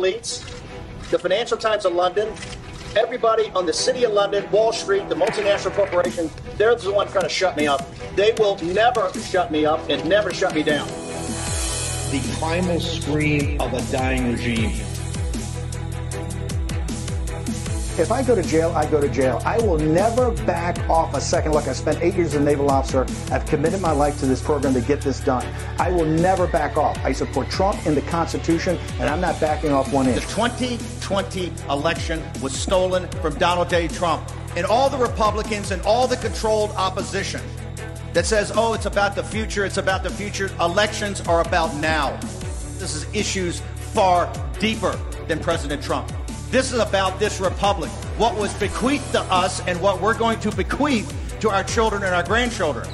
elites, the Financial Times of London, everybody on the City of London, Wall Street, the multinational corporations, they're the ones trying to shut me up. They will never shut me up and never shut me down. The primal scream of a dying regime. If I go to jail, I go to jail. I will never back off a second. Look, I spent eight years as a naval officer. I've committed my life to this program to get this done. I will never back off. I support Trump in the Constitution, and I'm not backing off one inch. The 2020 election was stolen from Donald J. Trump. And all the Republicans and all the controlled opposition that says, oh, it's about the future, it's about the future. Elections are about now. This is issues far deeper than President Trump. This is about this republic, what was bequeathed to us and what we're going to bequeath to our children and our grandchildren.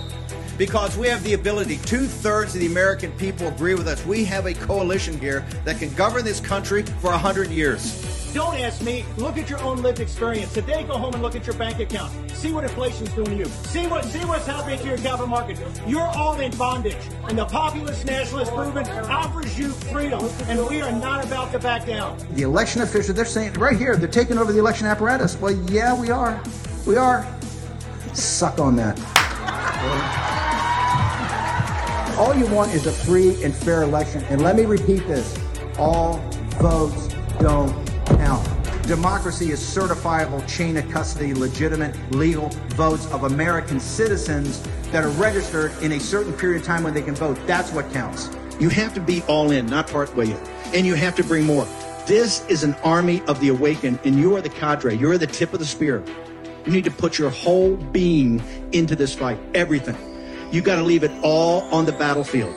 Because we have the ability, two thirds of the American people agree with us. We have a coalition here that can govern this country for 100 years. Don't ask me. Look at your own lived experience. Today, go home and look at your bank account. See what inflation's doing to you. See what see what's happening to your capital market. You're all in bondage. And the populist nationalist movement offers you freedom. And we are not about to back down. The election officials, they're saying right here, they're taking over the election apparatus. Well, yeah, we are. We are. Suck on that. All you want is a free and fair election. And let me repeat this all votes don't count. Democracy is certifiable chain of custody, legitimate, legal votes of American citizens that are registered in a certain period of time when they can vote. That's what counts. You have to be all in, not part way in. And you have to bring more. This is an army of the awakened, and you are the cadre. You're the tip of the spear. You need to put your whole being into this fight, everything. You got to leave it all on the battlefield.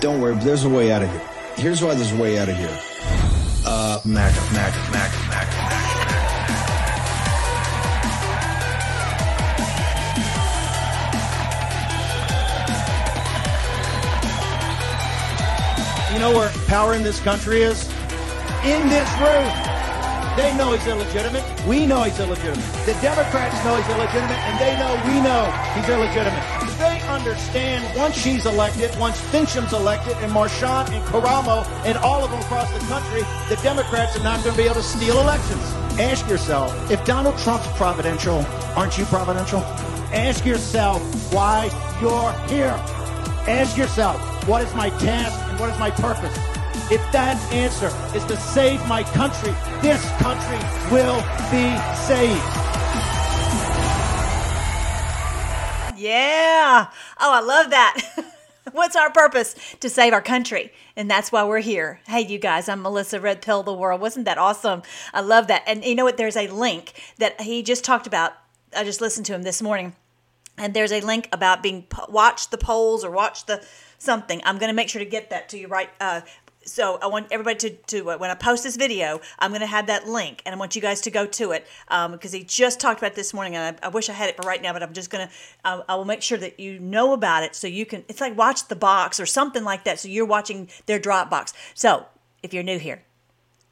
Don't worry, there's a way out of here. Here's why there's a way out of here. Uh, MAGA, MAGA, MAGA, MAGA, MAGA. You know where power in this country is? In this room. They know he's illegitimate. We know he's illegitimate. The Democrats know he's illegitimate, and they know we know he's illegitimate. They understand once she's elected, once Finchem's elected, and Marchant and Karamo and all of them across the country, the Democrats are not going to be able to steal elections. Ask yourself, if Donald Trump's providential, aren't you providential? Ask yourself why you're here. Ask yourself, what is my task and what is my purpose? If that answer is to save my country, this country will be saved. Yeah. Oh, I love that. What's our purpose? To save our country. And that's why we're here. Hey, you guys, I'm Melissa Red Pill the World. Wasn't that awesome? I love that. And you know what? There's a link that he just talked about. I just listened to him this morning. And there's a link about being watch the polls or watch the something. I'm going to make sure to get that to you right uh, so I want everybody to, to uh, when I post this video, I'm going to have that link, and I want you guys to go to it because um, he just talked about it this morning, and I, I, wish I had it for right now, but I'm just going to uh, I will make sure that you know about it so you can. It's like watch the box or something like that. So you're watching their Dropbox. So if you're new here,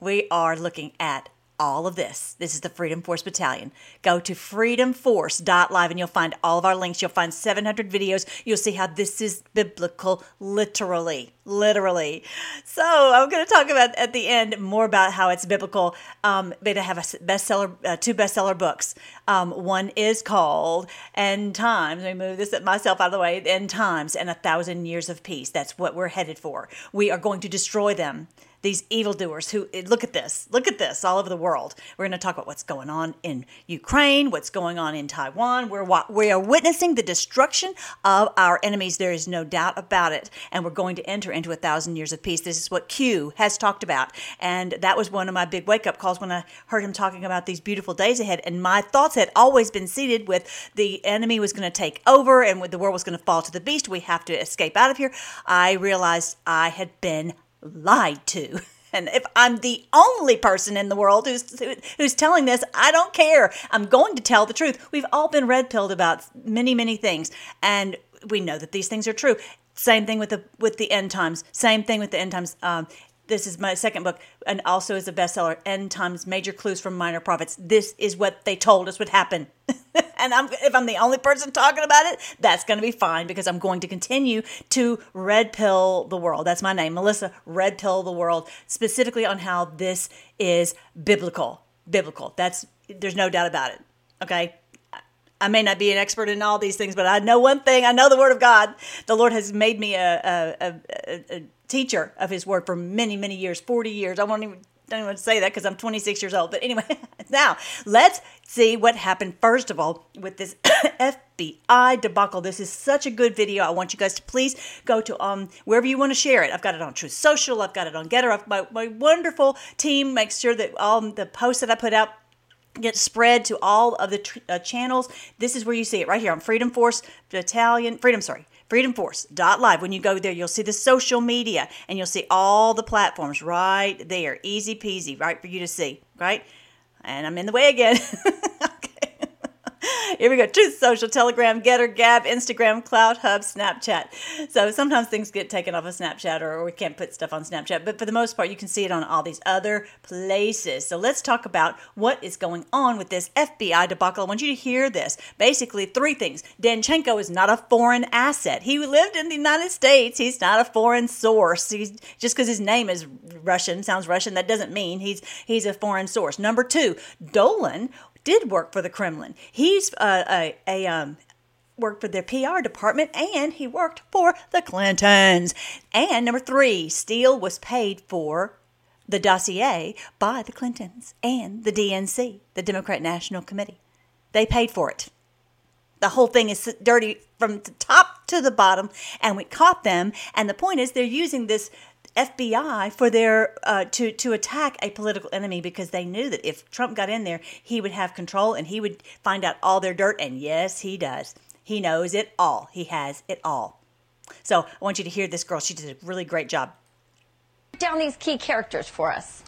we are looking at all of this. This is the Freedom Force Battalion. Go to freedomforce.live and you'll find all of our links. You'll find 700 videos. You'll see how this is biblical, literally. Literally. So I'm going to talk about at the end more about how it's biblical. Um, but I have a bestseller, uh, two bestseller books. Um, one is called End Times. Let me move this myself out of the way. End Times and a Thousand Years of Peace. That's what we're headed for. We are going to destroy them these evildoers who eh, look at this, look at this all over the world. We're going to talk about what's going on in Ukraine, what's going on in Taiwan. We're we are witnessing the destruction of our enemies. There is no doubt about it, and we're going to enter into a thousand years of peace. This is what Q has talked about, and that was one of my big wake up calls when I heard him talking about these beautiful days ahead. And my thoughts had always been seated with the enemy was going to take over, and the world was going to fall to the beast. We have to escape out of here. I realized I had been lied to. And if I'm the only person in the world who's who's telling this, I don't care. I'm going to tell the truth. We've all been red pilled about many, many things, and we know that these things are true. Same thing with the with the end times. Same thing with the end times. Um, this is my second book, and also is a bestseller. End times: Major Clues from Minor Prophets. This is what they told us would happen. and I'm, if I'm the only person talking about it, that's going to be fine because I'm going to continue to red pill the world. That's my name, Melissa Red Pill the World, specifically on how this is biblical. Biblical. That's there's no doubt about it. Okay. I may not be an expert in all these things, but I know one thing. I know the Word of God. The Lord has made me a, a, a, a teacher of His Word for many, many years, 40 years. I won't even don't even want to say that because I'm 26 years old. But anyway, now let's see what happened first of all with this FBI debacle. This is such a good video. I want you guys to please go to um wherever you want to share it. I've got it on Truth Social. I've got it on Gettr. My, my wonderful team makes sure that all the posts that I put out get spread to all of the tr- uh, channels. This is where you see it right here on Freedom Force Battalion. Freedom, sorry, freedomforce.live. When you go there, you'll see the social media and you'll see all the platforms right there. Easy peasy, right for you to see, right? And I'm in the way again. Here we go. Truth Social, Telegram, Gettr, Gab, Instagram, CloutHub, Snapchat. So sometimes things get taken off of Snapchat or we can't put stuff on Snapchat, but for the most part, you can see it on all these other places. So let's talk about what is going on with this FBI debacle. I want you to hear this. Basically, three things. Danchenko is not a foreign asset. He lived in the United States. He's not a foreign source. He's just because his name is Russian, sounds Russian, that doesn't mean he's he's a foreign source. Number two, Dolan did work for the Kremlin. He's uh, a, a um, worked for their PR department and he worked for the Clintons. And number three, Steele was paid for the dossier by the Clintons and the DNC, the Democrat National Committee. They paid for it. The whole thing is dirty from the top to the bottom, and we caught them. And the point is, they're using this FBI for their uh, to to attack a political enemy because they knew that if Trump got in there, he would have control and he would find out all their dirt. And yes, he does. He knows it all. He has it all. So I want you to hear this girl. She did a really great job. Down these key characters for us.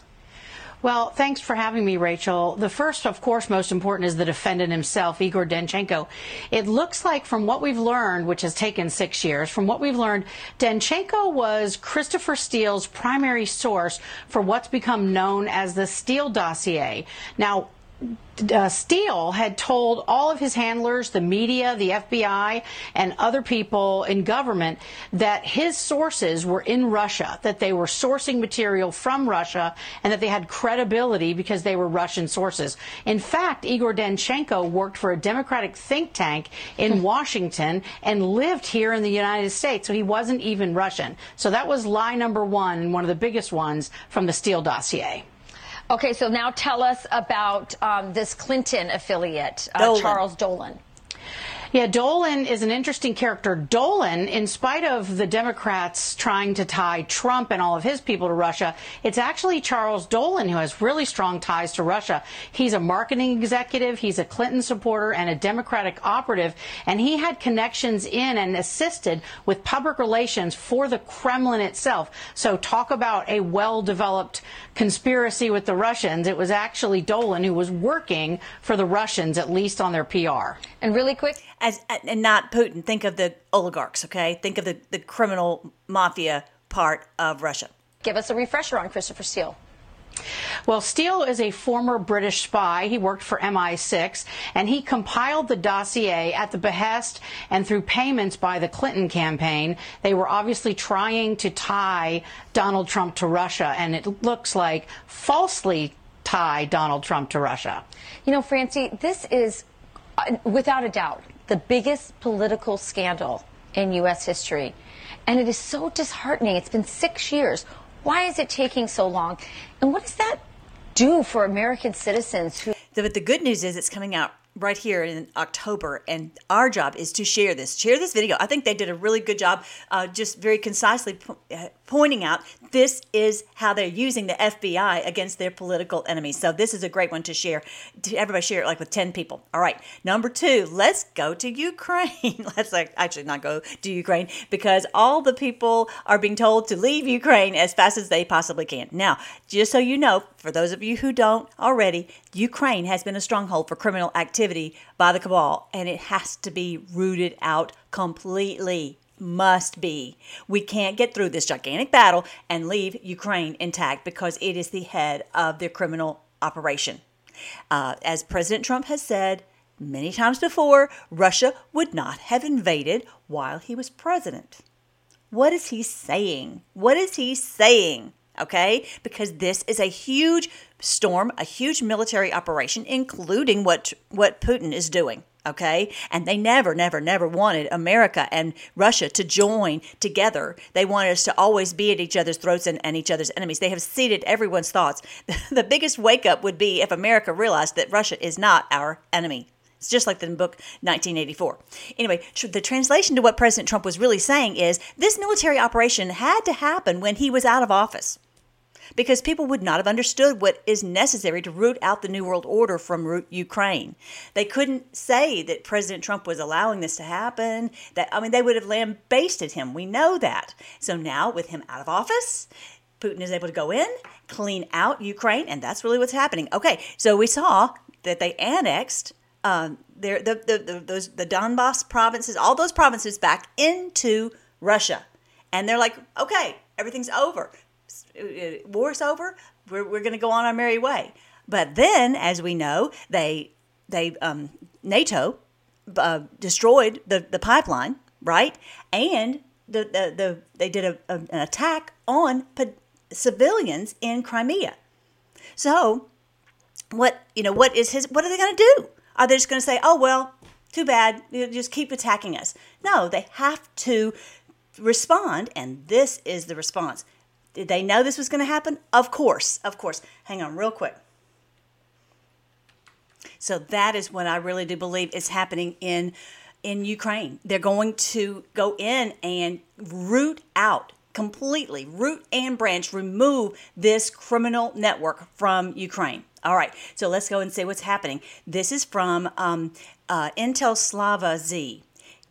Well, thanks for having me, Rachel. The first, of course, most important is the defendant himself, Igor Danchenko. It looks like from what we've learned, which has taken six years, from what we've learned, Danchenko was Christopher Steele's primary source for what's become known as the Steele dossier. Now, uh, Steele had told all of his handlers, the media, the FBI, and other people in government that his sources were in Russia, that they were sourcing material from Russia, and that they had credibility because they were Russian sources. In fact, Igor Danchenko worked for a Democratic think tank in hmm. Washington and lived here in the United States, so he wasn't even Russian. So that was lie number one, and one of the biggest ones from the Steele dossier. Okay, so now tell us about um, this Clinton affiliate, uh. Charles Dolan. Yeah, Dolan is an interesting character. Dolan, in spite of the Democrats trying to tie Trump and all of his people to Russia, it's actually Charles Dolan who has really strong ties to Russia. He's a marketing executive, he's a Clinton supporter and a Democratic operative, and he had connections in and assisted with public relations for the Kremlin itself. So talk about a well-developed conspiracy with the Russians. It was actually Dolan who was working for the Russians, at least on their PR. And really quick, as and not Putin. Think of the oligarchs, okay? Think of the, the criminal mafia part of Russia. Give us a refresher on Christopher Steele. Well, Steele is a former British spy. He worked for MI6 and he compiled the dossier at the behest and through payments by the Clinton campaign. They were obviously trying to tie Donald Trump to Russia and it looks like falsely tie Donald Trump to Russia. You know, Francie, this is uh, without a doubt the biggest political scandal in U.S. history. And it is so disheartening. It's been six years. Why is it taking so long? And what does that do for American citizens who. But the good news is it's coming out right here in October, and our job is to share this. Share this video. I think they did a really good job, uh, just very concisely po- uh, pointing out this is how they're using the FBI against their political enemies. So this is a great one to share. Everybody share it like with ten people. All right. Number two, let's go to Ukraine. let's like actually not go to Ukraine because all the people are being told to leave Ukraine as fast as they possibly can. Now, just so you know, for those of you who don't already, Ukraine has been a stronghold for criminal activity by the cabal, and it has to be rooted out completely. Must be. We can't get through this gigantic battle and leave Ukraine intact because it is the head of their criminal operation. Uh, as President Trump has said, many times before, Russia would not have invaded while he was president. What is he saying? What is he saying? Okay? Because this is a huge storm, a huge military operation, including what, what Putin is doing okay? And they never, never, never wanted America and Russia to join together. They wanted us to always be at each other's throats and, and each other's enemies. They have seeded everyone's thoughts. the biggest wake up would be if America realized that Russia is not our enemy. It's just like the book 1984. Anyway, the translation to what President Trump was really saying is this military operation had to happen when he was out of office because people would not have understood what is necessary to root out the New World Order from Ukraine. They couldn't say that President Trump was allowing this to happen. That I mean, they would have lambasted him. We know that. So now, with him out of office, Putin is able to go in, clean out Ukraine, and that's really what's happening. Okay, so we saw that they annexed um, their, the, the, the, those, the Donbass provinces, all those provinces back into Russia. And they're like, okay, everything's over. Uh, war's over. We're, we're going to go on our merry way. But then, as we know, they they um, NATO uh, destroyed the, the pipeline, right? And the, the, the they did a, a, an attack on civilians in Crimea. So, what you know, what is his? What are they going to do? Are they just going to say, "Oh well, too bad, you just keep attacking us"? No, they have to respond, and this is the response. Did they know this was going to happen? Of course, of course. Hang on, real quick. So that is what I really do believe is happening in in Ukraine. They're going to go in and root out completely, root and branch, remove this criminal network from Ukraine. All right, so let's go and see what's happening. This is from um, uh, Intel Slava Z.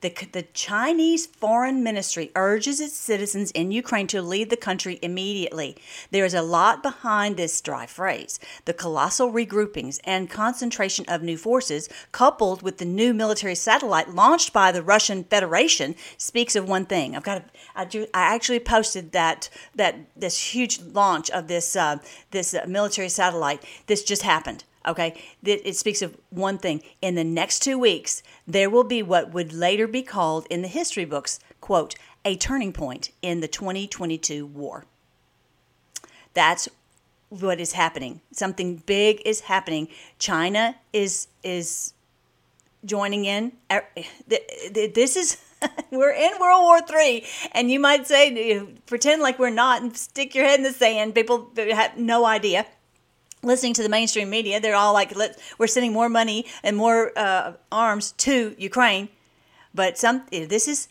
The, the Chinese Foreign Ministry urges its citizens in Ukraine to leave the country immediately. There is a lot behind this dry phrase. The colossal regroupings and concentration of new forces, coupled with the new military satellite launched by the Russian Federation, speaks of one thing. I've got a, I, do, I actually posted that that this huge launch of this uh, this uh, military satellite. This just happened. Okay, it speaks of one thing. In the next two weeks, there will be what would later be called in the history books, quote, a turning point in the 2022 war. That's what is happening. Something big is happening. China is is joining in. Er, this is we're in World War Three, and you might say, pretend like we're not, and stick your head in the sand. People have no idea listening to the mainstream media, they're all like, Let, "We're sending more money and more uh, arms to Ukraine," but some this is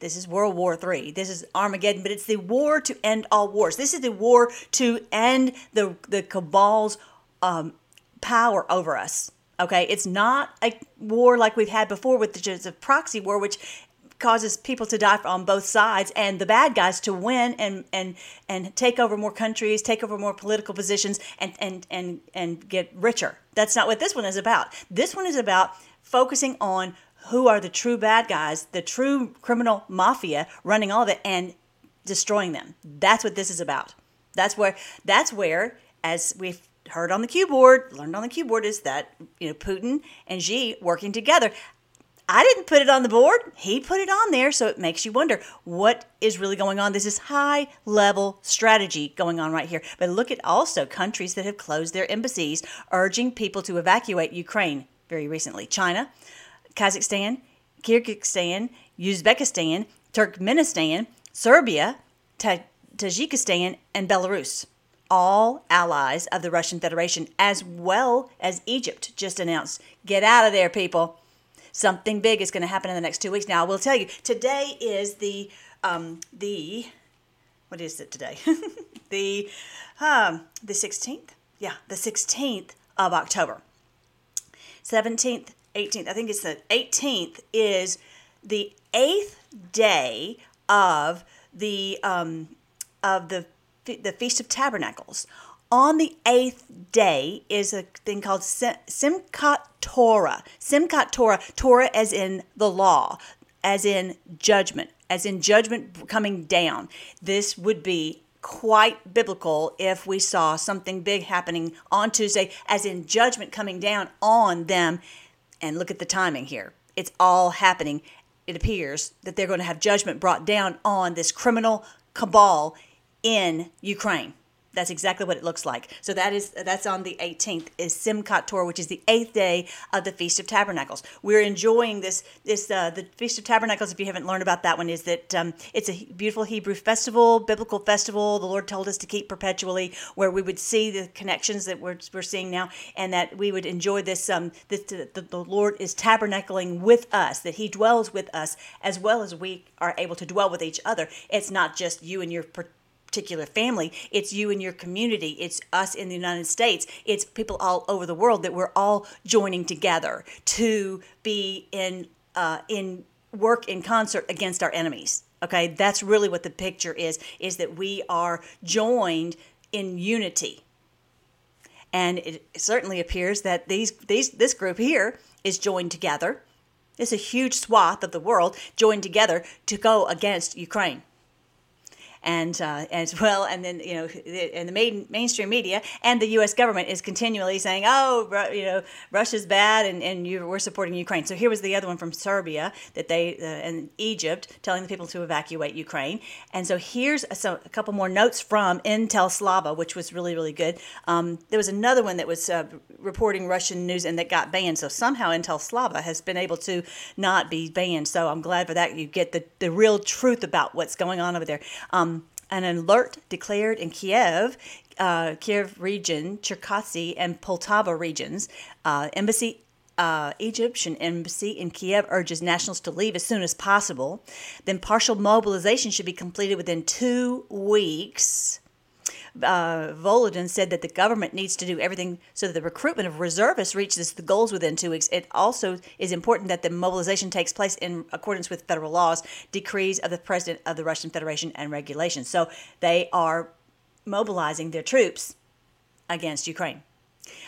this is World War Three. This is Armageddon, but it's the war to end all wars. This is the war to end the the cabal's um, power over us. Okay, it's not a war like we've had before with the, just a proxy war, which causes people to die on both sides and the bad guys to win and and and take over more countries, take over more political positions and and and and get richer. That's not what this one is about. This one is about focusing on who are the true bad guys, the true criminal mafia running all of it and destroying them. That's what this is about. That's where that's where as we've heard on the keyboard, learned on the keyboard is that you know Putin and Xi working together. I didn't put it on the board. He put it on there. So it makes you wonder what is really going on. This is high level strategy going on right here. But look at also countries that have closed their embassies, urging people to evacuate Ukraine very recently China, Kazakhstan, Kyrgyzstan, Uzbekistan, Turkmenistan, Serbia, Tajikistan, and Belarus. All allies of the Russian Federation, as well as Egypt, just announced get out of there, people something big is going to happen in the next two weeks. Now, I will tell you, today is the um, the what is it today? the um, the 16th. Yeah, the 16th of October. 17th, 18th. I think it's the 18th is the eighth day of the um, of the the Feast of Tabernacles on the eighth day is a thing called Simchat Torah. Simchat Torah, Torah as in the law, as in judgment, as in judgment coming down. This would be quite biblical if we saw something big happening on Tuesday, as in judgment coming down on them and look at the timing here. It's all happening. It appears that they're going to have judgment brought down on this criminal cabal in Ukraine. That's exactly what it looks like. So that is that's on the 18th is Simchat Torah, which is the eighth day of the Feast of Tabernacles. We're enjoying this this uh, the Feast of Tabernacles. If you haven't learned about that one, is that um, it's a beautiful Hebrew festival, biblical festival. The Lord told us to keep perpetually, where we would see the connections that we're, we're seeing now, and that we would enjoy this. Um, this the, the Lord is tabernacling with us, that He dwells with us as well as we are able to dwell with each other. It's not just you and your particular family. It's you and your community. It's us in the United States. It's people all over the world that we're all joining together to be in uh, in work in concert against our enemies. Okay, that's really what the picture is: is that we are joined in unity. And it certainly appears that these these this group here is joined together. It's a huge swath of the world joined together to go against Ukraine and uh, as well, and then you know, in the main, mainstream media and the U.S. government is continually saying, "Oh, you know, Russia's bad, and, and you, we're supporting Ukraine." So here was the other one from Serbia that they uh, and Egypt telling the people to evacuate Ukraine. And so here's a, so a couple more notes from Intel Slava, which was really really good. Um, there was another one that was uh, reporting Russian news and that got banned. So somehow Intel Slava has been able to not be banned. So I'm glad for that. You get the the real truth about what's going on over there. Um, an alert declared in Kiev, uh, Kiev region, Cherkasy, and Poltava regions. Uh, embassy uh, Egyptian embassy in Kiev urges nationals to leave as soon as possible. Then partial mobilization should be completed within two weeks uh, Volodin said that the government needs to do everything so that the recruitment of reservists reaches the goals within two weeks. It also is important that the mobilization takes place in accordance with federal laws, decrees of the President of the Russian Federation, and regulations. So they are mobilizing their troops against Ukraine.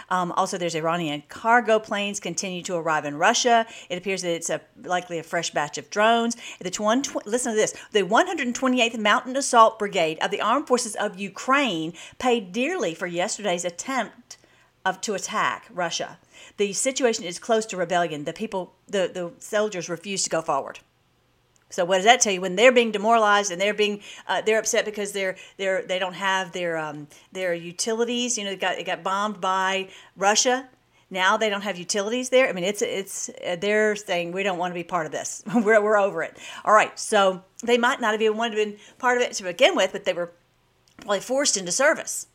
Um, also, there's Iranian cargo planes continue to arrive in Russia. It appears that it's a, likely a fresh batch of drones. The one, listen to this: the 128th Mountain Assault Brigade of the Armed Forces of Ukraine paid dearly for yesterday's attempt of to attack Russia. The situation is close to rebellion. The people, the, the soldiers refuse to go forward. So what does that tell you? When they're being demoralized and they're being uh, they're upset because they're they're they don't have their um, their utilities. You know, it got it got bombed by Russia. Now they don't have utilities there. I mean, it's it's uh, they're saying we don't want to be part of this. we're we're over it. All right, so they might not have even wanted to be part of it to begin with, but they were probably forced into service.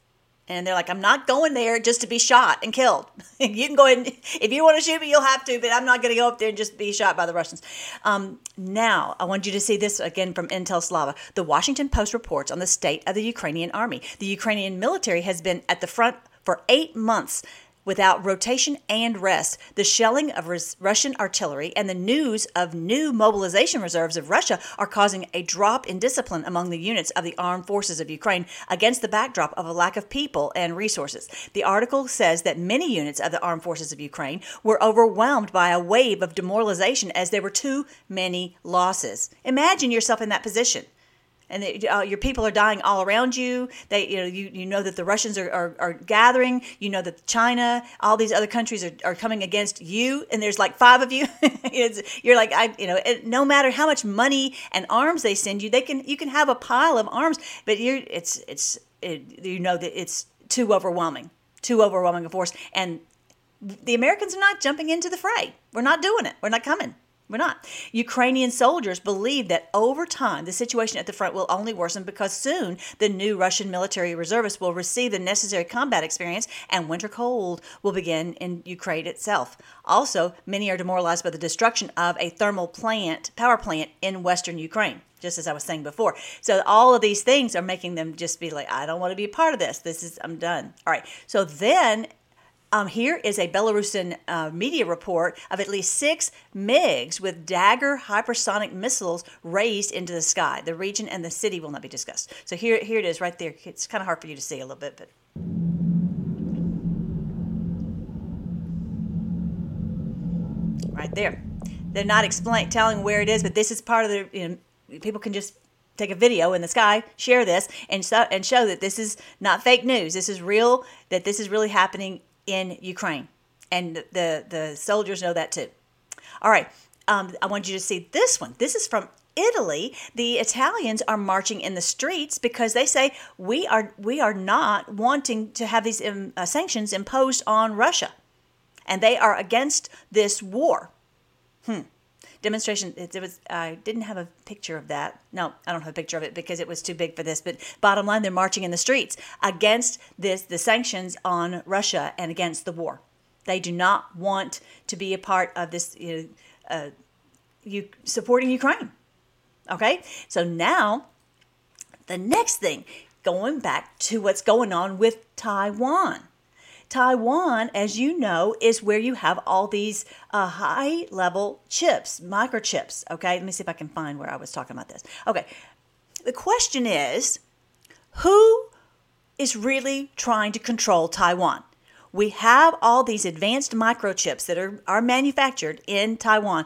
And they're like, I'm not going there just to be shot and killed. you can go and, if you want to shoot me, you'll have to, but I'm not going to go up there and just be shot by the Russians. Um, now, I want you to see this again from Intel Slava. The Washington Post reports on the state of the Ukrainian army. The Ukrainian military has been at the front for eight months without rotation and rest. The shelling of res- Russian artillery and the news of new mobilization reserves of Russia are causing a drop in discipline among the units of the armed forces of Ukraine against the backdrop of a lack of people and resources. The article says that many units of the armed forces of Ukraine were overwhelmed by a wave of demoralization as there were too many losses. Imagine yourself in that position and uh, your people are dying all around you. They, you know, you, you know that the Russians are, are, are gathering. You know that China, all these other countries are, are coming against you, and there's like five of you. you're like, I, you know, it, no matter how much money and arms they send you, they can you can have a pile of arms, but you're it's it's it, you know that it's too overwhelming, too overwhelming a force, and the Americans are not jumping into the fray. We're not doing it. We're not coming. We're not. Ukrainian soldiers believe that over time the situation at the front will only worsen because soon the new Russian military reservists will receive the necessary combat experience and winter cold will begin in Ukraine itself. Also, many are demoralized by the destruction of a thermal plant, power plant in western Ukraine just as I was saying before. So all of these things are making them just be like, I don't want to be a part of this. This is I'm done. All right. So then um, here is a Belarusian uh, media report of at least six MiGs with Dagger hypersonic missiles raised into the sky. The region and the city will not be discussed. So here, here it is right there. It's kind of hard for you to see a little bit, but. Right there. They're not explaining, telling where it is, but this is part of the, you know, people can just take a video in the sky, share this, and, so, and show that this is not fake news. This is real, that this is really happening in Ukraine. and the the soldiers know that too. All right, um, I want you to see this one. This is from Italy. The Italians are marching in the streets because they say we are we are not wanting to have these um, uh, sanctions imposed on Russia, and they are against this war. Hmm demonstration. It, it, was I didn't have a picture of that. No, I don't have a picture of it because it was too big for this. But bottom line, they're marching in the streets against this the sanctions on Russia and against the war. They do not want to be a part of this. You know, uh, you supporting Ukraine. Okay, so now the next thing, going back to what's going on with Taiwan. Taiwan, as you know, is where you have all these uh, high level chips, microchips. Okay, let me see if I can find where I was talking about this. Okay, the question is who is really trying to control Taiwan? We have all these advanced microchips that are, are manufactured in Taiwan.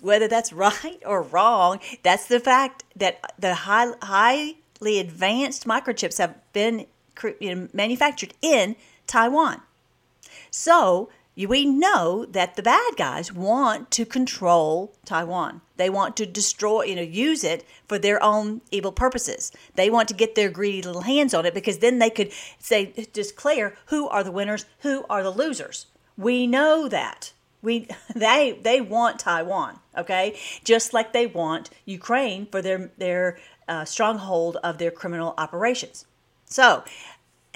Whether that's right or wrong, that's the fact that the high, highly advanced microchips have been manufactured in Taiwan. So we know that the bad guys want to control Taiwan. They want to destroy, you know, use it for their own evil purposes. They want to get their greedy little hands on it because then they could say, declare who are the winners, who are the losers. We know that. We they they want Taiwan, okay? Just like they want Ukraine for their their uh, stronghold of their criminal operations. So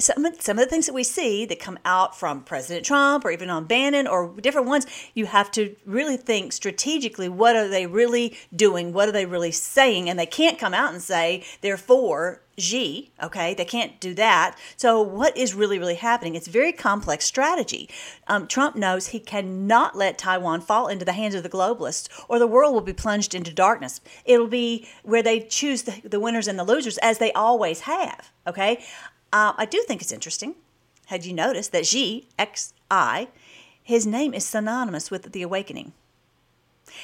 some of, some of the things that we see that come out from President Trump or even on Bannon or different ones, you have to really think strategically what are they really doing? What are they really saying? And they can't come out and say they're for Xi, okay? They can't do that. So, what is really, really happening? It's very complex strategy. Um, Trump knows he cannot let Taiwan fall into the hands of the globalists, or the world will be plunged into darkness. It'll be where they choose the, the winners and the losers, as they always have, okay? Uh, I do think it's interesting. Had you noticed that Xi, X I, his name is synonymous with the awakening.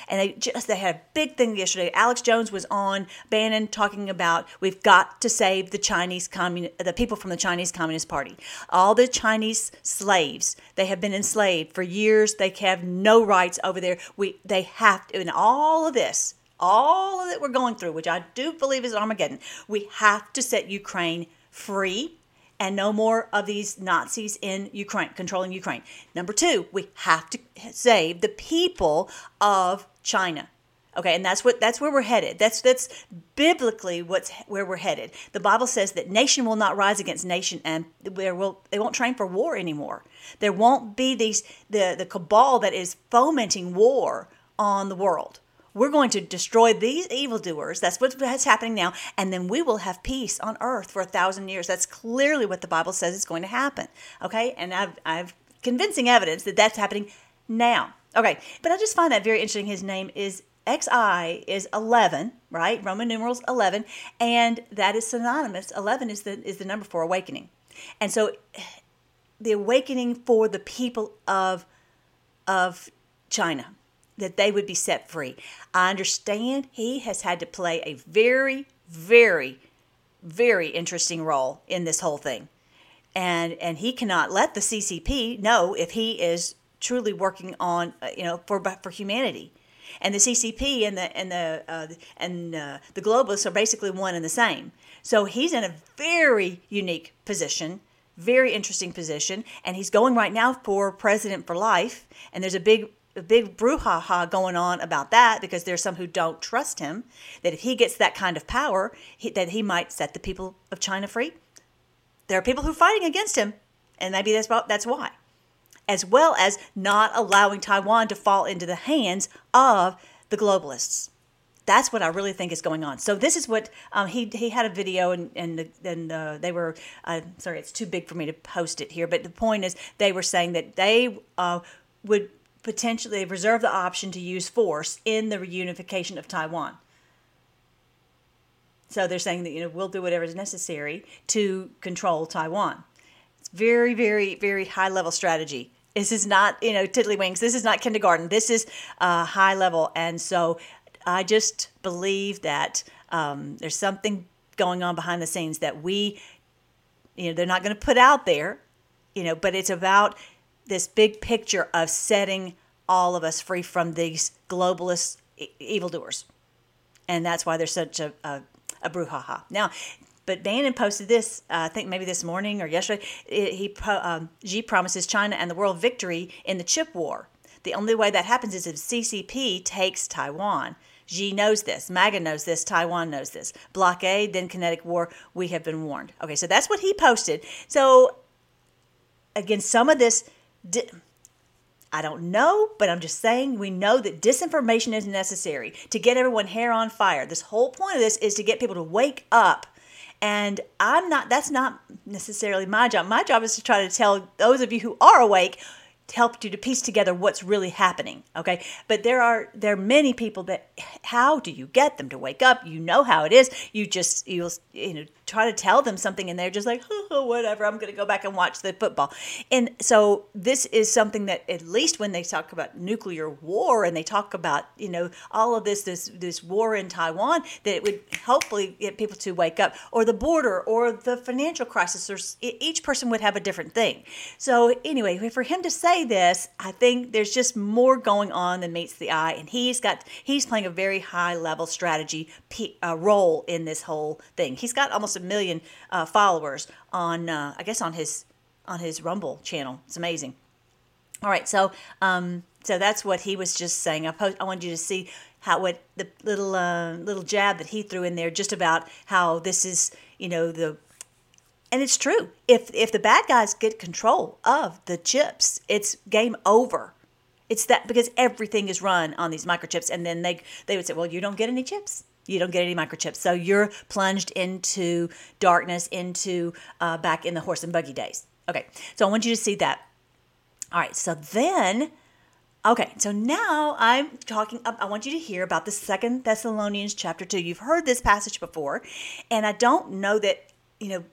And they just they had a big thing yesterday. Alex Jones was on Bannon talking about we've got to save the Chinese commun- the people from the Chinese Communist Party. All the Chinese slaves, they have been enslaved for years. They have no rights over there. We they have to, and all of this, all of it we're going through, which I do believe is Armageddon. We have to set Ukraine free and no more of these Nazis in Ukraine, controlling Ukraine. Number two, we have to save the people of China. Okay, and that's what that's where we're headed. That's that's biblically what's where we're headed. The Bible says that nation will not rise against nation, and there will they won't train for war anymore. There won't be these the the cabal that is fomenting war on the world. We're going to destroy these evildoers. That's what's happening now. And then we will have peace on earth for a thousand years. That's clearly what the Bible says is going to happen. Okay. And I've, I've convincing evidence that that's happening now. Okay. But I just find that very interesting. His name is XI is 11, right? Roman numerals 11. And that is synonymous. 11 is the, is the number for awakening. And so the awakening for the people of, of China that they would be set free. I understand he has had to play a very, very, very interesting role in this whole thing. And and he cannot let the CCP know if he is truly working on uh, you know for for humanity. And the CCP and the and the uh, and uh, the globalists are basically one and the same. So he's in a very unique position very interesting position and he's going right now for president for life and there's a big big brouhaha going on about that because there's some who don't trust him that if he gets that kind of power he, that he might set the people of china free. There are people who are fighting against him and maybe that's that's why. As well as not allowing taiwan to fall into the hands of the globalists. That's what I really think is going on. So this is what um, he he had a video and and and they were uh, sorry it's too big for me to post it here, but the point is they were saying that they uh, would potentially they've reserved the option to use force in the reunification of Taiwan. So they're saying that you know we'll do whatever is necessary to control Taiwan. It's very, very, very high level strategy. This is not you know tiddlywinks. This is not kindergarten. This is uh, high level, and so I just believe that um, there's something going on behind the scenes that we, you know, they're not going to put out there, you know, but it's about this big picture of setting all of us free from these globalist e- evildoers. And that's why there's such a, a, a brouhaha. Now, but Bannon posted this, uh, I think maybe this morning or yesterday. It, he um, Xi promises China and the world victory in the chip war. The only way that happens is if CCP takes Taiwan. Xi knows this. MAGA knows this. Taiwan knows this. Blockade, then kinetic war. We have been warned. Okay, so that's what he posted. So, again, some of this. Di- I don't know, but I'm just saying we know that disinformation is necessary to get everyone hair on fire. This whole point of this is to get people to wake up. And I'm not, that's not necessarily my job. My job is to try to tell those of you who are awake to help you to piece together what's really happening okay but there are there are many people that how do you get them to wake up you know how it is you just you'll you know try to tell them something and they're just like oh, whatever i'm going to go back and watch the football. And so this is something that at least when they talk about nuclear war and they talk about you know all of this this this war in taiwan that it would hopefully get people to wake up or the border or the financial crisis or each person would have a different thing. So anyway for him to say this i think there's just more going on than meets the eye. And he's got he's playing a very high level strategy uh, role in this whole thing. He's got almost a million uh, followers on, uh, I guess, on his on his Rumble channel. It's amazing. All right, so um, so that's what he was just saying. I post, I wanted you to see how what the little uh, little jab that he threw in there, just about how this is, you know, the and it's true. If if the bad guys get control of the chips, it's game over. It's that because everything is run on these microchips, and then they they would say, well, you don't get any chips you don't get any microchips. So you're plunged into darkness, into uh, back in the horse and buggy days. Okay, so I want you to see that. All right, so then, okay, so now I'm talking, I want you to hear about the Second Thessalonians chapter 2. You've heard this passage before, and I don't know that, you know,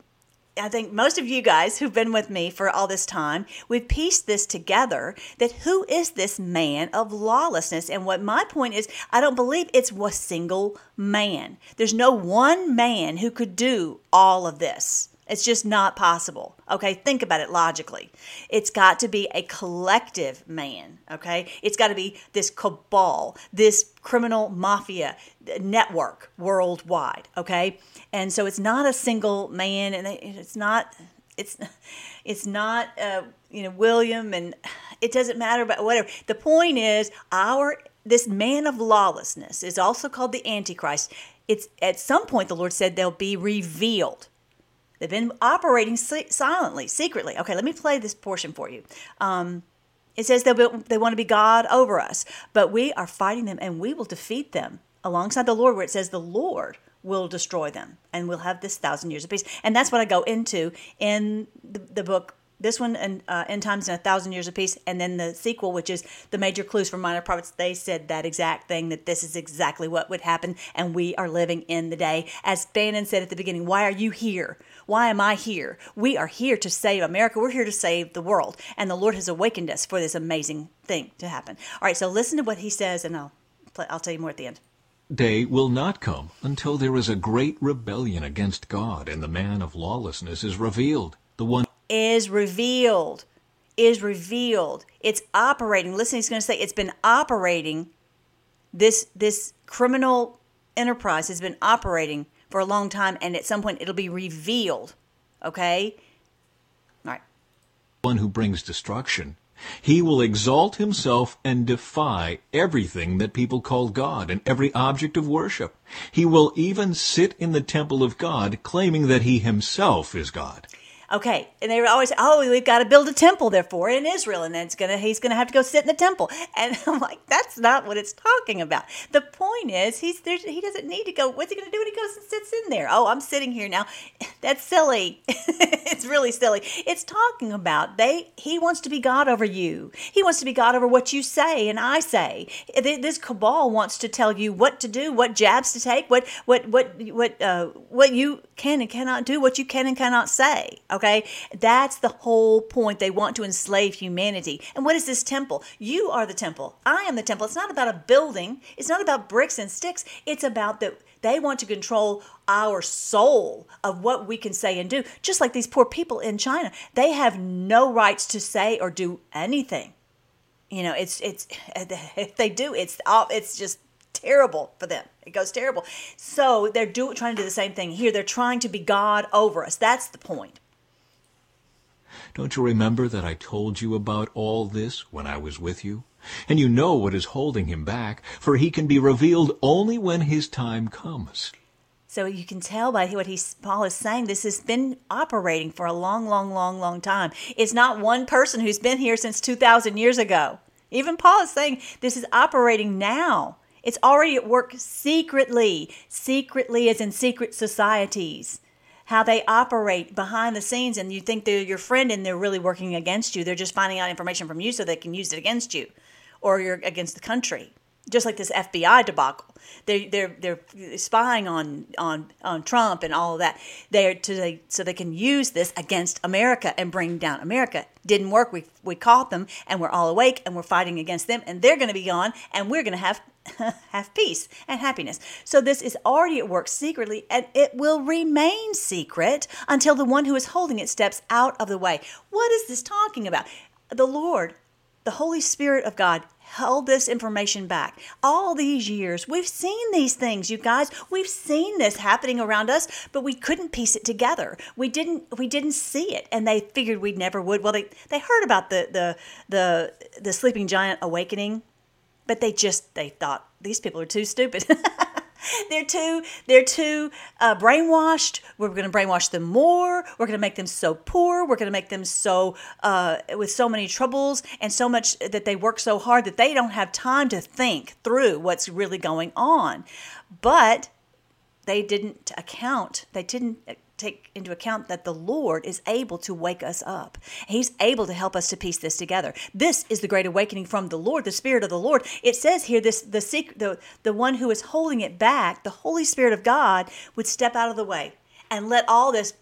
I think most of you guys who've been with me for all this time, we've pieced this together that who is this man of lawlessness? And what my point is, I don't believe it's a single man. There's no one man who could do all of this. It's just not possible. Okay, think about it logically. It's got to be a collective man. Okay, it's got to be this cabal, this criminal mafia network worldwide. Okay, and so it's not a single man, and it's not it's it's not uh, you know William, and it doesn't matter about whatever. The point is our this man of lawlessness is also called the Antichrist. It's at some point the Lord said they'll be revealed. They've been operating silently, secretly. Okay, let me play this portion for you. Um, it says they'll they want to be God over us, but we are fighting them, and we will defeat them alongside the Lord. Where it says the Lord will destroy them and we'll have this thousand years of peace. And that's what I go into in the, the book. This one and uh, End Times and a Thousand Years of Peace, and then the sequel, which is the major clues from Minor Prophets. They said that exact thing that this is exactly what would happen, and we are living in the day. As Bannon said at the beginning, why are you here? Why am I here? We are here to save America. We're here to save the world, and the Lord has awakened us for this amazing thing to happen. All right, so listen to what he says, and I'll I'll tell you more at the end day will not come until there is a great rebellion against God and the man of lawlessness is revealed. The one is revealed. Is revealed. It's operating. Listen, he's going to say it's been operating. This this criminal enterprise has been operating for a long time, and at some point it'll be revealed. Okay? All right. One who brings destruction he will exalt himself and defy everything that people call God and every object of worship. He will even sit in the temple of God, claiming that he himself is God. Okay, and they were always, oh, we've got to build a temple, therefore, in Israel, and then it's gonna, he's gonna have to go sit in the temple. And I'm like, that's not what it's talking about. The point is, he's there, he doesn't need to go. What's he gonna do when he goes and sits in there? Oh, I'm sitting here now. That's silly. it's really silly. It's talking about they. He wants to be God over you. He wants to be God over what you say and I say. This cabal wants to tell you what to do, what jabs to take, what what what what uh, what you can and cannot do, what you can and cannot say. Okay, that's the whole point. They want to enslave humanity. And what is this temple? You are the temple. I am the temple. It's not about a building. It's not about bricks and sticks. It's about that They want to control our soul of what we can say and do. Just like these poor people in China, they have no rights to say or do anything. You know, it's it's if they do, it's oh, it's just terrible for them. It goes terrible. So they're do, trying to do the same thing here. They're trying to be God over us. That's the point. Don't you remember that I told you about all this when I was with you? And you know what is holding him back, for he can be revealed only when his time comes. So you can tell by what Paul is saying, this has been operating for a long, long, long, long time. It's not one person who's been here since 2,000 years ago. Even Paul is saying this is operating now. It's already at work secretly, secretly as in secret societies. How they operate behind the scenes, and you think they're your friend and they're really working against you. They're just finding out information from you so they can use it against you or you're against the country. Just like this FBI debacle, they they're they're spying on on on Trump and all of that. They're to they, so they can use this against America and bring down America. Didn't work. We we caught them and we're all awake and we're fighting against them and they're going to be gone and we're going to have have peace and happiness. So this is already at work secretly and it will remain secret until the one who is holding it steps out of the way. What is this talking about? The Lord, the Holy Spirit of God held this information back all these years. We've seen these things, you guys. We've seen this happening around us, but we couldn't piece it together. We didn't we didn't see it and they figured we never would. Well, they they heard about the the the the sleeping giant awakening, but they just they thought these people are too stupid. they're too they're too uh, brainwashed. We're going to brainwash them more. We're going to make them so poor. We're going to make them so uh, with so many troubles and so much that they work so hard that they don't have time to think through what's really going on. But they didn't account. They didn't take into account that the Lord is able to wake us up. He's able to help us to piece this together. This is the great awakening from the Lord, the Spirit of the Lord. It says here this the secret the, the one who is holding it back, the Holy Spirit of God, would step out of the way and let all this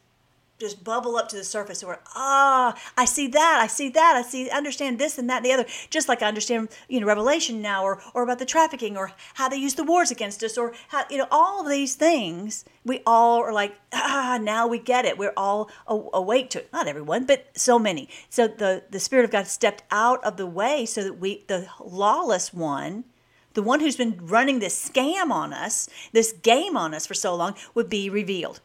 just bubble up to the surface or ah i see that i see that i see understand this and that and the other. Just like i understand you know revelation now or or about the trafficking or how they use the wars against us or how you know all of these things we all are like ah now we get it. We're all awake to it. Not everyone but so many. So the the spirit of god stepped out of the way so that we the lawless one the one who's been running this scam on us this game on us for so long would be revealed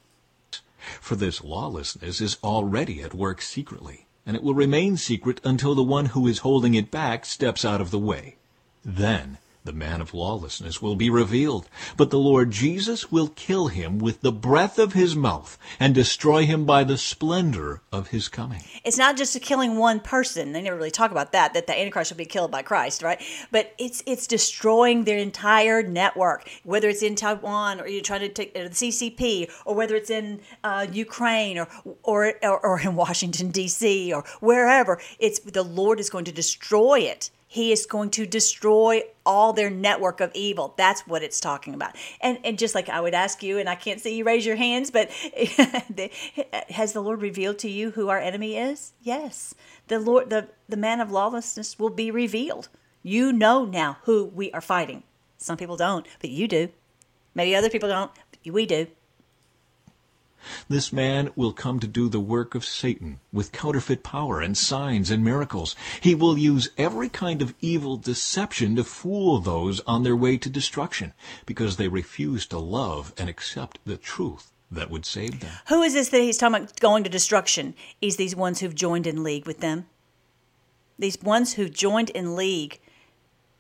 for this lawlessness is already at work secretly, and it will remain secret until the one who is holding it back steps out of the way. Then the man of lawlessness will be revealed, but the Lord Jesus will kill him with the breath of his mouth and destroy him by the splendor of his coming. It's not just killing one person. They never really talk about that, that the Antichrist will be killed by Christ, right? But it's it's destroying their entire network, whether it's in Taiwan or you're trying to take uh, the CCP, or whether it's in uh, Ukraine or, or, or, or in Washington, D.C., or wherever. It's the Lord is going to destroy it he is going to destroy all their network of evil. That's what it's talking about. And and just like I would ask you, and I can't see you raise your hands, but has the Lord revealed to you who our enemy is? Yes. The Lord the, the man of lawlessness will be revealed. You know now who we are fighting. Some people don't, but you do. Maybe other people don't, but we do. This man will come to do the work of Satan with counterfeit power and signs and miracles. He will use every kind of evil deception to fool those on their way to destruction because they refuse to love and accept the truth that would save them. Who is this that he's talking about going to destruction? Is these ones who've joined in league with them. These ones who've joined in league,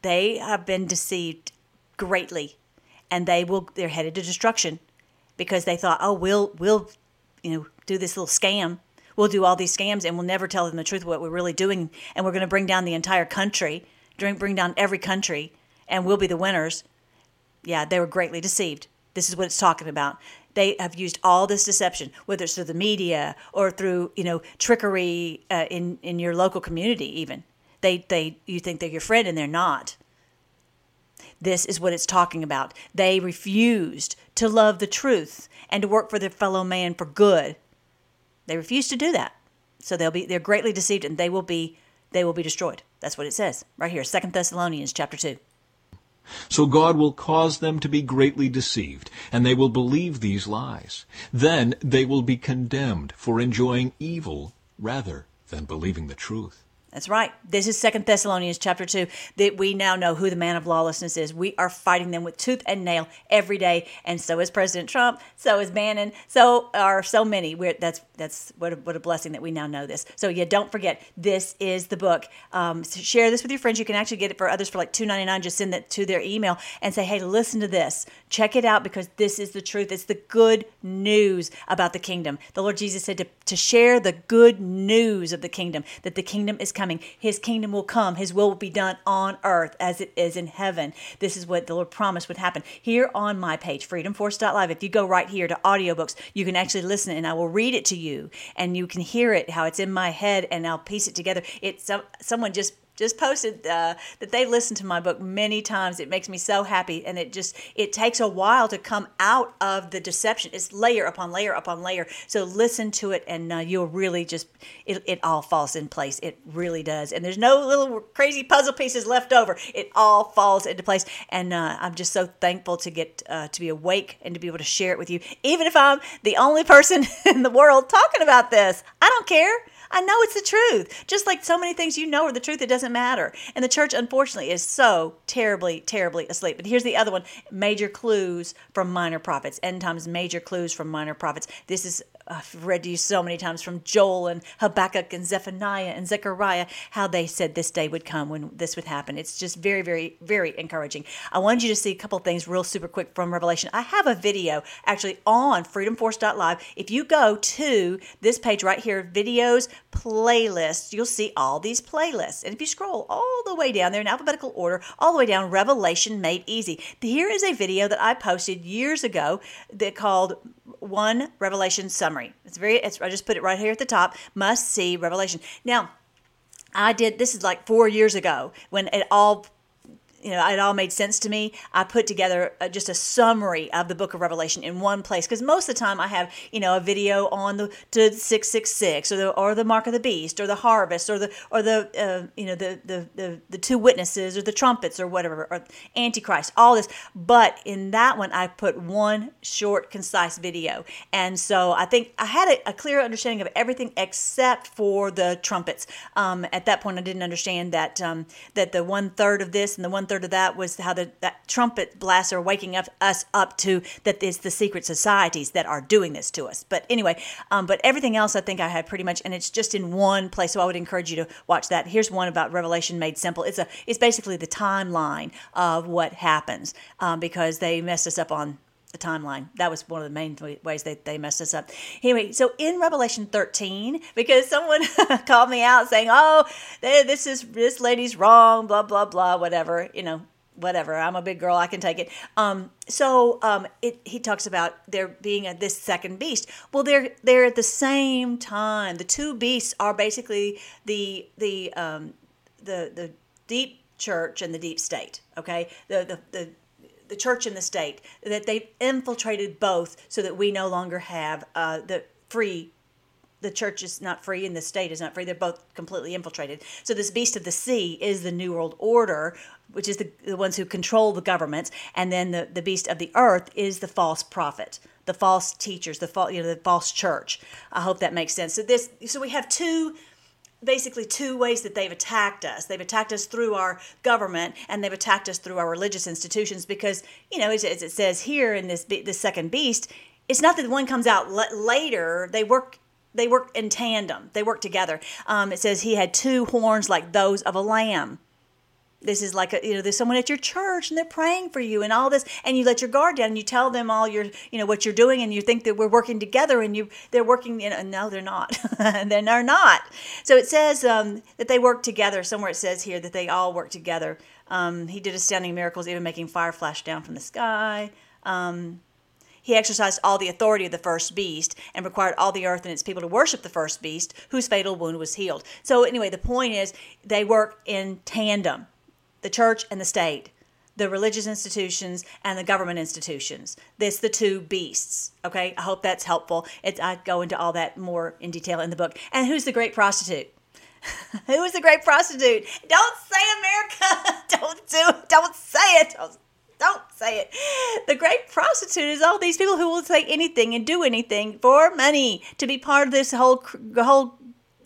they have been deceived greatly and they will they're headed to destruction because they thought, oh, we'll we'll you know do this little scam. We'll do all these scams and we'll never tell them the truth of what we're really doing, and we're going to bring down the entire country, bring down every country, and we'll be the winners. Yeah, they were greatly deceived. This is what it's talking about. They have used all this deception, whether it's through the media or through you know trickery uh, in in your local community. Even they they you think they're your friend and they're not. This is what it's talking about. They refused to love the truth and to work for their fellow man for good. They refused to do that. So they'll be they're greatly deceived and they will be they will be destroyed. That's what it says right here, Second Thessalonians chapter 2. So God will cause them to be greatly deceived, and they will believe these lies. Then they will be condemned for enjoying evil rather than believing the truth. That's right. This is Second Thessalonians chapter 2 that we now know who the man of lawlessness is. We are fighting them with tooth and nail every day, and so is President Trump, so is Bannon, so are so many. We're, that's that's what a, what a blessing that we now know this. So yeah, don't forget this is the book. Um, so share this with your friends. You can actually get it for others for like two ninety nine. Just send it to their email and say, hey, listen to this. Check it out because this is the truth. It's the good news about the kingdom. The Lord Jesus said to, to share the good news of the kingdom that the kingdom is coming coming. His kingdom will come. His will will be done on earth as it is in heaven. This is what the Lord promised would happen. Here on my page, freedomforce.live, if you go right here to audiobooks, you can actually listen and I will read it to you and you can hear it, how it's in my head, and I'll piece it together. It's someone just just posted uh, that they listened to my book many times. It makes me so happy, and it just it takes a while to come out of the deception. It's layer upon layer upon layer. So listen to it, and uh, you'll really just it, it all falls in place. It really does, and there's no little crazy puzzle pieces left over. It all falls into place, and uh, I'm just so thankful to get uh, to be awake and to be able to share it with you, even if I'm the only person in the world talking about this. I don't care. I know it's the truth. Just like so many things you know are the truth, it doesn't matter. And the church, unfortunately, is so terribly, terribly asleep. But here's the other one major clues from minor prophets. End times major clues from minor prophets. This is I've read to you so many times from Joel and Habakkuk and Zephaniah and Zechariah how they said this day would come when this would happen. It's just very, very, very encouraging. I wanted you to see a couple things real super quick from Revelation. I have a video actually on freedomforce.live. If you go to this page right here, videos, playlists, you'll see all these playlists. And if you scroll all the way down there in alphabetical order, all the way down, Revelation Made Easy. Here is a video that I posted years ago that called One Revelation Summary. It's very, it's, I just put it right here at the top. Must see Revelation. Now, I did, this is like four years ago when it all you know, it all made sense to me. I put together a, just a summary of the book of Revelation in one place because most of the time I have, you know, a video on the to 666 or the or the mark of the beast or the harvest or the or the uh, you know the, the the the two witnesses or the trumpets or whatever or antichrist, all this. But in that one I put one short concise video. And so I think I had a, a clear understanding of everything except for the trumpets. Um, at that point I didn't understand that um, that the one third of this and the one third of that was how the that trumpet blasts are waking up us up to that it's the secret societies that are doing this to us. But anyway, um, but everything else I think I had pretty much, and it's just in one place. So I would encourage you to watch that. Here's one about Revelation made simple. It's a it's basically the timeline of what happens um, because they messed us up on the timeline. That was one of the main ways that they messed us up. Anyway, so in Revelation 13, because someone called me out saying, "Oh, this is this lady's wrong," blah blah blah, whatever. You know, whatever. I'm a big girl. I can take it. Um, so um, it, he talks about there being a, this second beast. Well, they're they're at the same time. The two beasts are basically the the um, the the deep church and the deep state. Okay, the the the the church and the state, that they've infiltrated both so that we no longer have uh, the free the church is not free and the state is not free. They're both completely infiltrated. So this beast of the sea is the New World Order, which is the, the ones who control the governments, and then the, the beast of the earth is the false prophet, the false teachers, the false you know the false church. I hope that makes sense. So this so we have two basically two ways that they've attacked us. They've attacked us through our government and they've attacked us through our religious institutions because, you know, as, as it says here in this this second beast, it's not that one comes out later. They work they work in tandem. They work together. Um, it says he had two horns like those of a lamb this is like a, you know there's someone at your church and they're praying for you and all this and you let your guard down and you tell them all your you know what you're doing and you think that we're working together and you they're working you know no they're not. They're not. So it says um, that they work together. Somewhere it says here that they all work together. Um, he did astounding miracles even making fire flash down from the sky. Um, he exercised all the authority of the first beast and required all the earth and its people to worship the first beast whose fatal wound was healed. So anyway the point is they work in tandem the church and the state, the religious institutions and the government institutions. This the two beasts. Okay, I hope that's helpful. It's, I go into all that more in detail in the book. And who's the great prostitute? Who is the great prostitute? Don't say America. don't do. Don't say it. Don't, don't say it. The great prostitute is all these people who will say anything and do anything for money to be part of this whole whole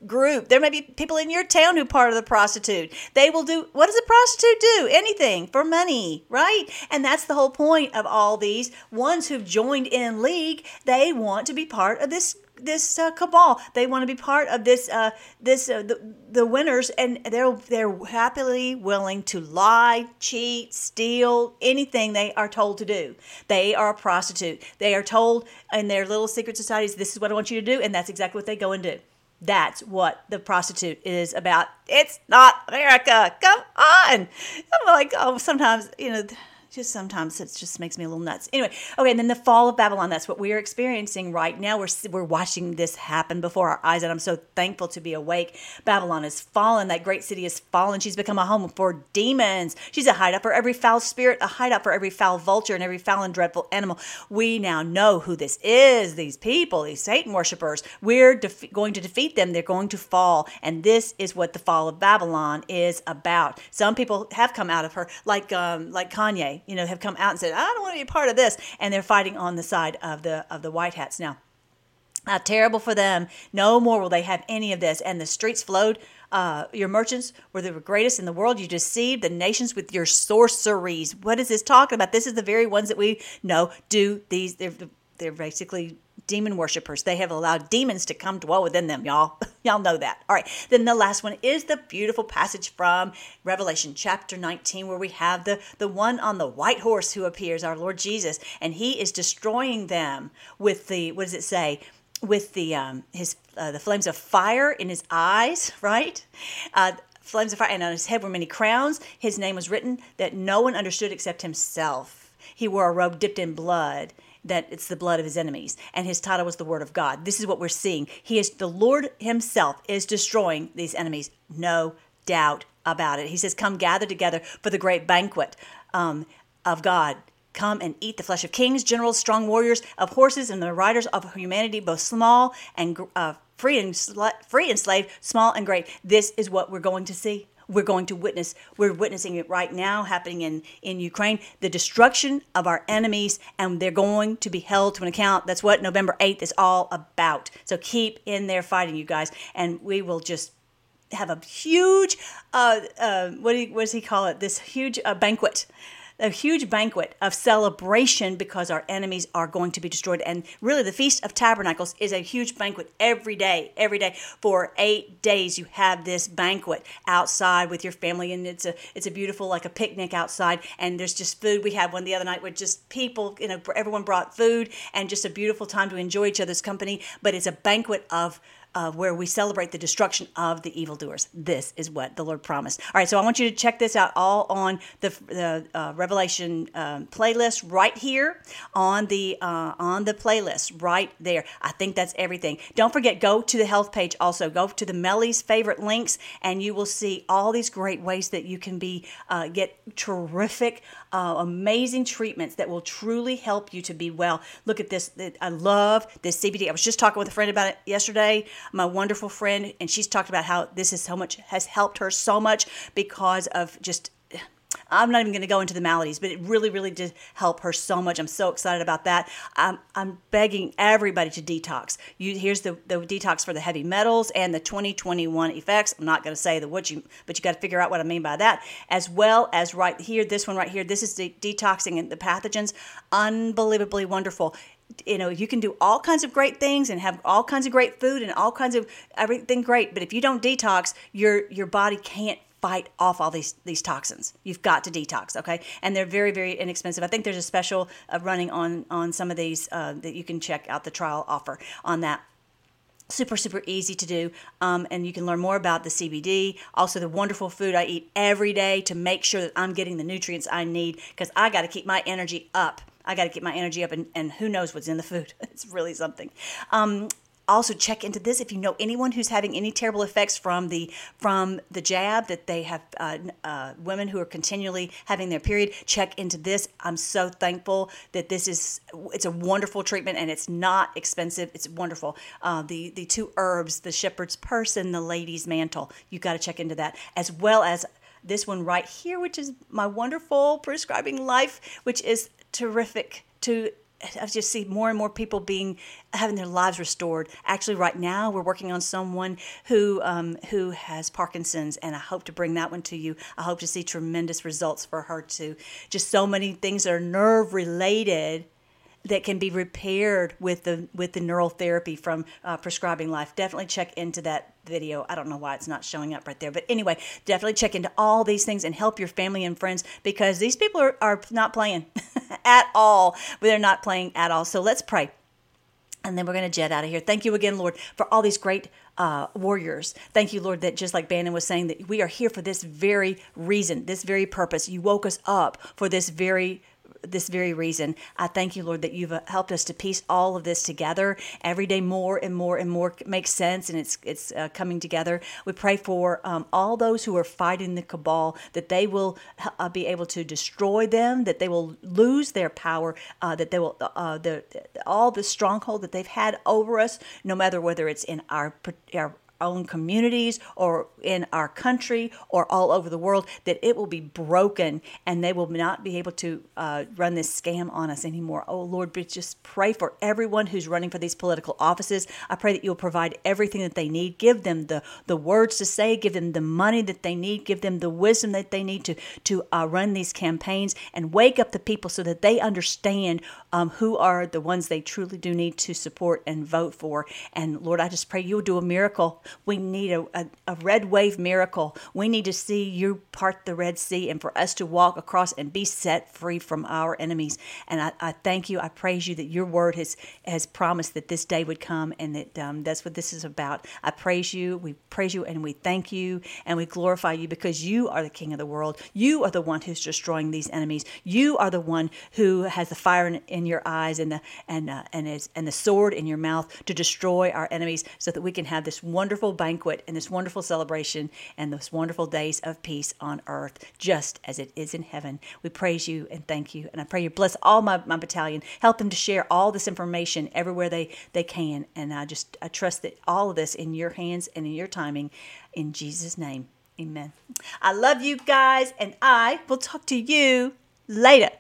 group. There may be people in your town who part of the prostitute. They will do what does a prostitute do? Anything for money, right? And that's the whole point of all these ones who've joined in league. They want to be part of this this uh, cabal. They want to be part of this uh, this uh, the, the winners, and they're they're happily willing to lie, cheat, steal anything they are told to do. They are a prostitute. They are told in their little secret societies, "This is what I want you to do," and that's exactly what they go and do. That's what the prostitute is about. It's not America. Come on. I'm like, oh, sometimes, you know, just sometimes it just makes me a little nuts. Anyway, okay, and then the fall of Babylon. That's what we are experiencing right now. We're we're watching this happen before our eyes, and I'm so thankful to be awake. Babylon has fallen. That great city has fallen. She's become a home for demons. She's a hideout for every foul spirit, a hideout for every foul vulture and every foul and dreadful animal. We now know who this is. These people, these Satan worshippers. We're def- going to defeat them. They're going to fall, and this is what the fall of Babylon is about. Some people have come out of her, like um, like Kanye you know, have come out and said, I don't want to be a part of this. And they're fighting on the side of the of the white hats now. How terrible for them. No more will they have any of this. And the streets flowed. Uh, your merchants were the greatest in the world. You deceived the nations with your sorceries. What is this talking about? This is the very ones that we know do these. They're, they're basically demon worshippers. They have allowed demons to come dwell within them, y'all. y'all know that. All right. Then the last one is the beautiful passage from Revelation chapter 19, where we have the, the one on the white horse who appears, our Lord Jesus, and he is destroying them with the, what does it say? With the um, his uh, the flames of fire in his eyes, right? Uh, flames of fire, and on his head were many crowns. His name was written that no one understood except himself. He wore a robe dipped in blood, that it's the blood of his enemies and his title was the word of god. This is what we're seeing. He is the lord himself is destroying these enemies. No doubt about it. He says come gather together for the great banquet um, of god. Come and eat the flesh of kings generals strong warriors of horses and the riders of humanity both small and uh, free and free and slave small and great. This is what we're going to see we're going to witness we're witnessing it right now happening in in Ukraine. The destruction of our enemies and they're going to be held to an account. That's what November 8th is all about. So keep in there fighting you guys. And we will just have a huge uh, uh, what, do you, what does he call it? This huge uh, banquet a huge banquet of celebration because our enemies are going to be destroyed. And really, the Feast of Tabernacles is a huge banquet every day, every day. For eight days, you have this banquet outside with your family, and it's a it's a beautiful like a picnic outside. And there's just food. We had one the other night with just people, you know, everyone brought food and just a beautiful time to enjoy each other's company. But it's a banquet of uh, where we celebrate the destruction of the evildoers. This is what the Lord promised. All right, so I want you to check this out all on the, the uh, Revelation um, playlist right here on the uh, on the playlist right there. I think that's everything. Don't forget, go to the health page also. Go to the Melly's favorite links, and you will see all these great ways that you can be uh, get terrific, uh, amazing treatments that will truly help you to be well. Look at this. I love this CBD. I was just talking with a friend about it yesterday my wonderful friend, and she's talked about how this is so much has helped her so much because of just I'm not even going to go into the maladies, but it really, really did help her so much. I'm so excited about that. I'm, I'm begging everybody to detox. You here's the, the detox for the heavy metals and the 2021 effects. I'm not going to say the what you, but you got to figure out what I mean by that, as well as right here, this one right here. This is the detoxing and the pathogens. Unbelievably wonderful you know you can do all kinds of great things and have all kinds of great food and all kinds of everything great but if you don't detox your your body can't fight off all these these toxins. You've got to detox okay? And they're very very inexpensive. I think there's a special uh, running on on some of these uh, that you can check out the trial offer on that. Super super easy to do um, and you can learn more about the cbd also the wonderful food i eat every day to make sure that i'm getting the nutrients i need because i got to keep my energy up. I got to keep my energy up, and, and who knows what's in the food. It's really something. Um, also check into this if you know anyone who's having any terrible effects from the from the jab that they have uh, uh, women who are continually having their period. Check into this. I'm so thankful that this is it's a wonderful treatment and it's not expensive. It's wonderful. Uh, the the two herbs, the shepherd's purse and the lady's mantle. You've got to check into that as well as this one right here, which is my wonderful prescribing life, which is terrific to I just see more and more people being having their lives restored. Actually, right now we're working on someone who um, who has Parkinson's, and I hope to bring that one to you. I hope to see tremendous results for her too. Just so many things that are nerve related that can be repaired with the with the neural therapy from uh, prescribing life definitely check into that video i don't know why it's not showing up right there but anyway definitely check into all these things and help your family and friends because these people are, are not playing at all they're not playing at all so let's pray and then we're going to jet out of here. Thank you again, Lord, for all these great uh, warriors. Thank you, Lord, that just like Bannon was saying, that we are here for this very reason, this very purpose. You woke us up for this very this very reason. I thank you, Lord, that you've uh, helped us to piece all of this together. Every day, more and more and more makes sense, and it's it's uh, coming together. We pray for um, all those who are fighting the cabal that they will uh, be able to destroy them, that they will lose their power, uh, that they will uh, the all the stronghold that they've had over us, no matter whether it's in our our own communities or in our country or all over the world, that it will be broken and they will not be able to uh, run this scam on us anymore. Oh, Lord, just pray for everyone who's running for these political offices. I pray that you'll provide everything that they need. Give them the, the words to say, give them the money that they need, give them the wisdom that they need to, to uh, run these campaigns and wake up the people so that they understand um, who are the ones they truly do need to support and vote for. And Lord, I just pray you'll do a miracle we need a, a, a, red wave miracle. We need to see you part the Red Sea and for us to walk across and be set free from our enemies. And I, I thank you. I praise you that your word has, has promised that this day would come and that um, that's what this is about. I praise you. We praise you and we thank you and we glorify you because you are the King of the world. You are the one who's destroying these enemies. You are the one who has the fire in, in your eyes and the and uh, and and the sword in your mouth to destroy our enemies, so that we can have this wonderful wonderful banquet and this wonderful celebration and those wonderful days of peace on earth, just as it is in heaven. We praise you and thank you. And I pray you bless all my, my battalion. Help them to share all this information everywhere they, they can. And I just I trust that all of this in your hands and in your timing. In Jesus' name, amen. I love you guys, and I will talk to you later.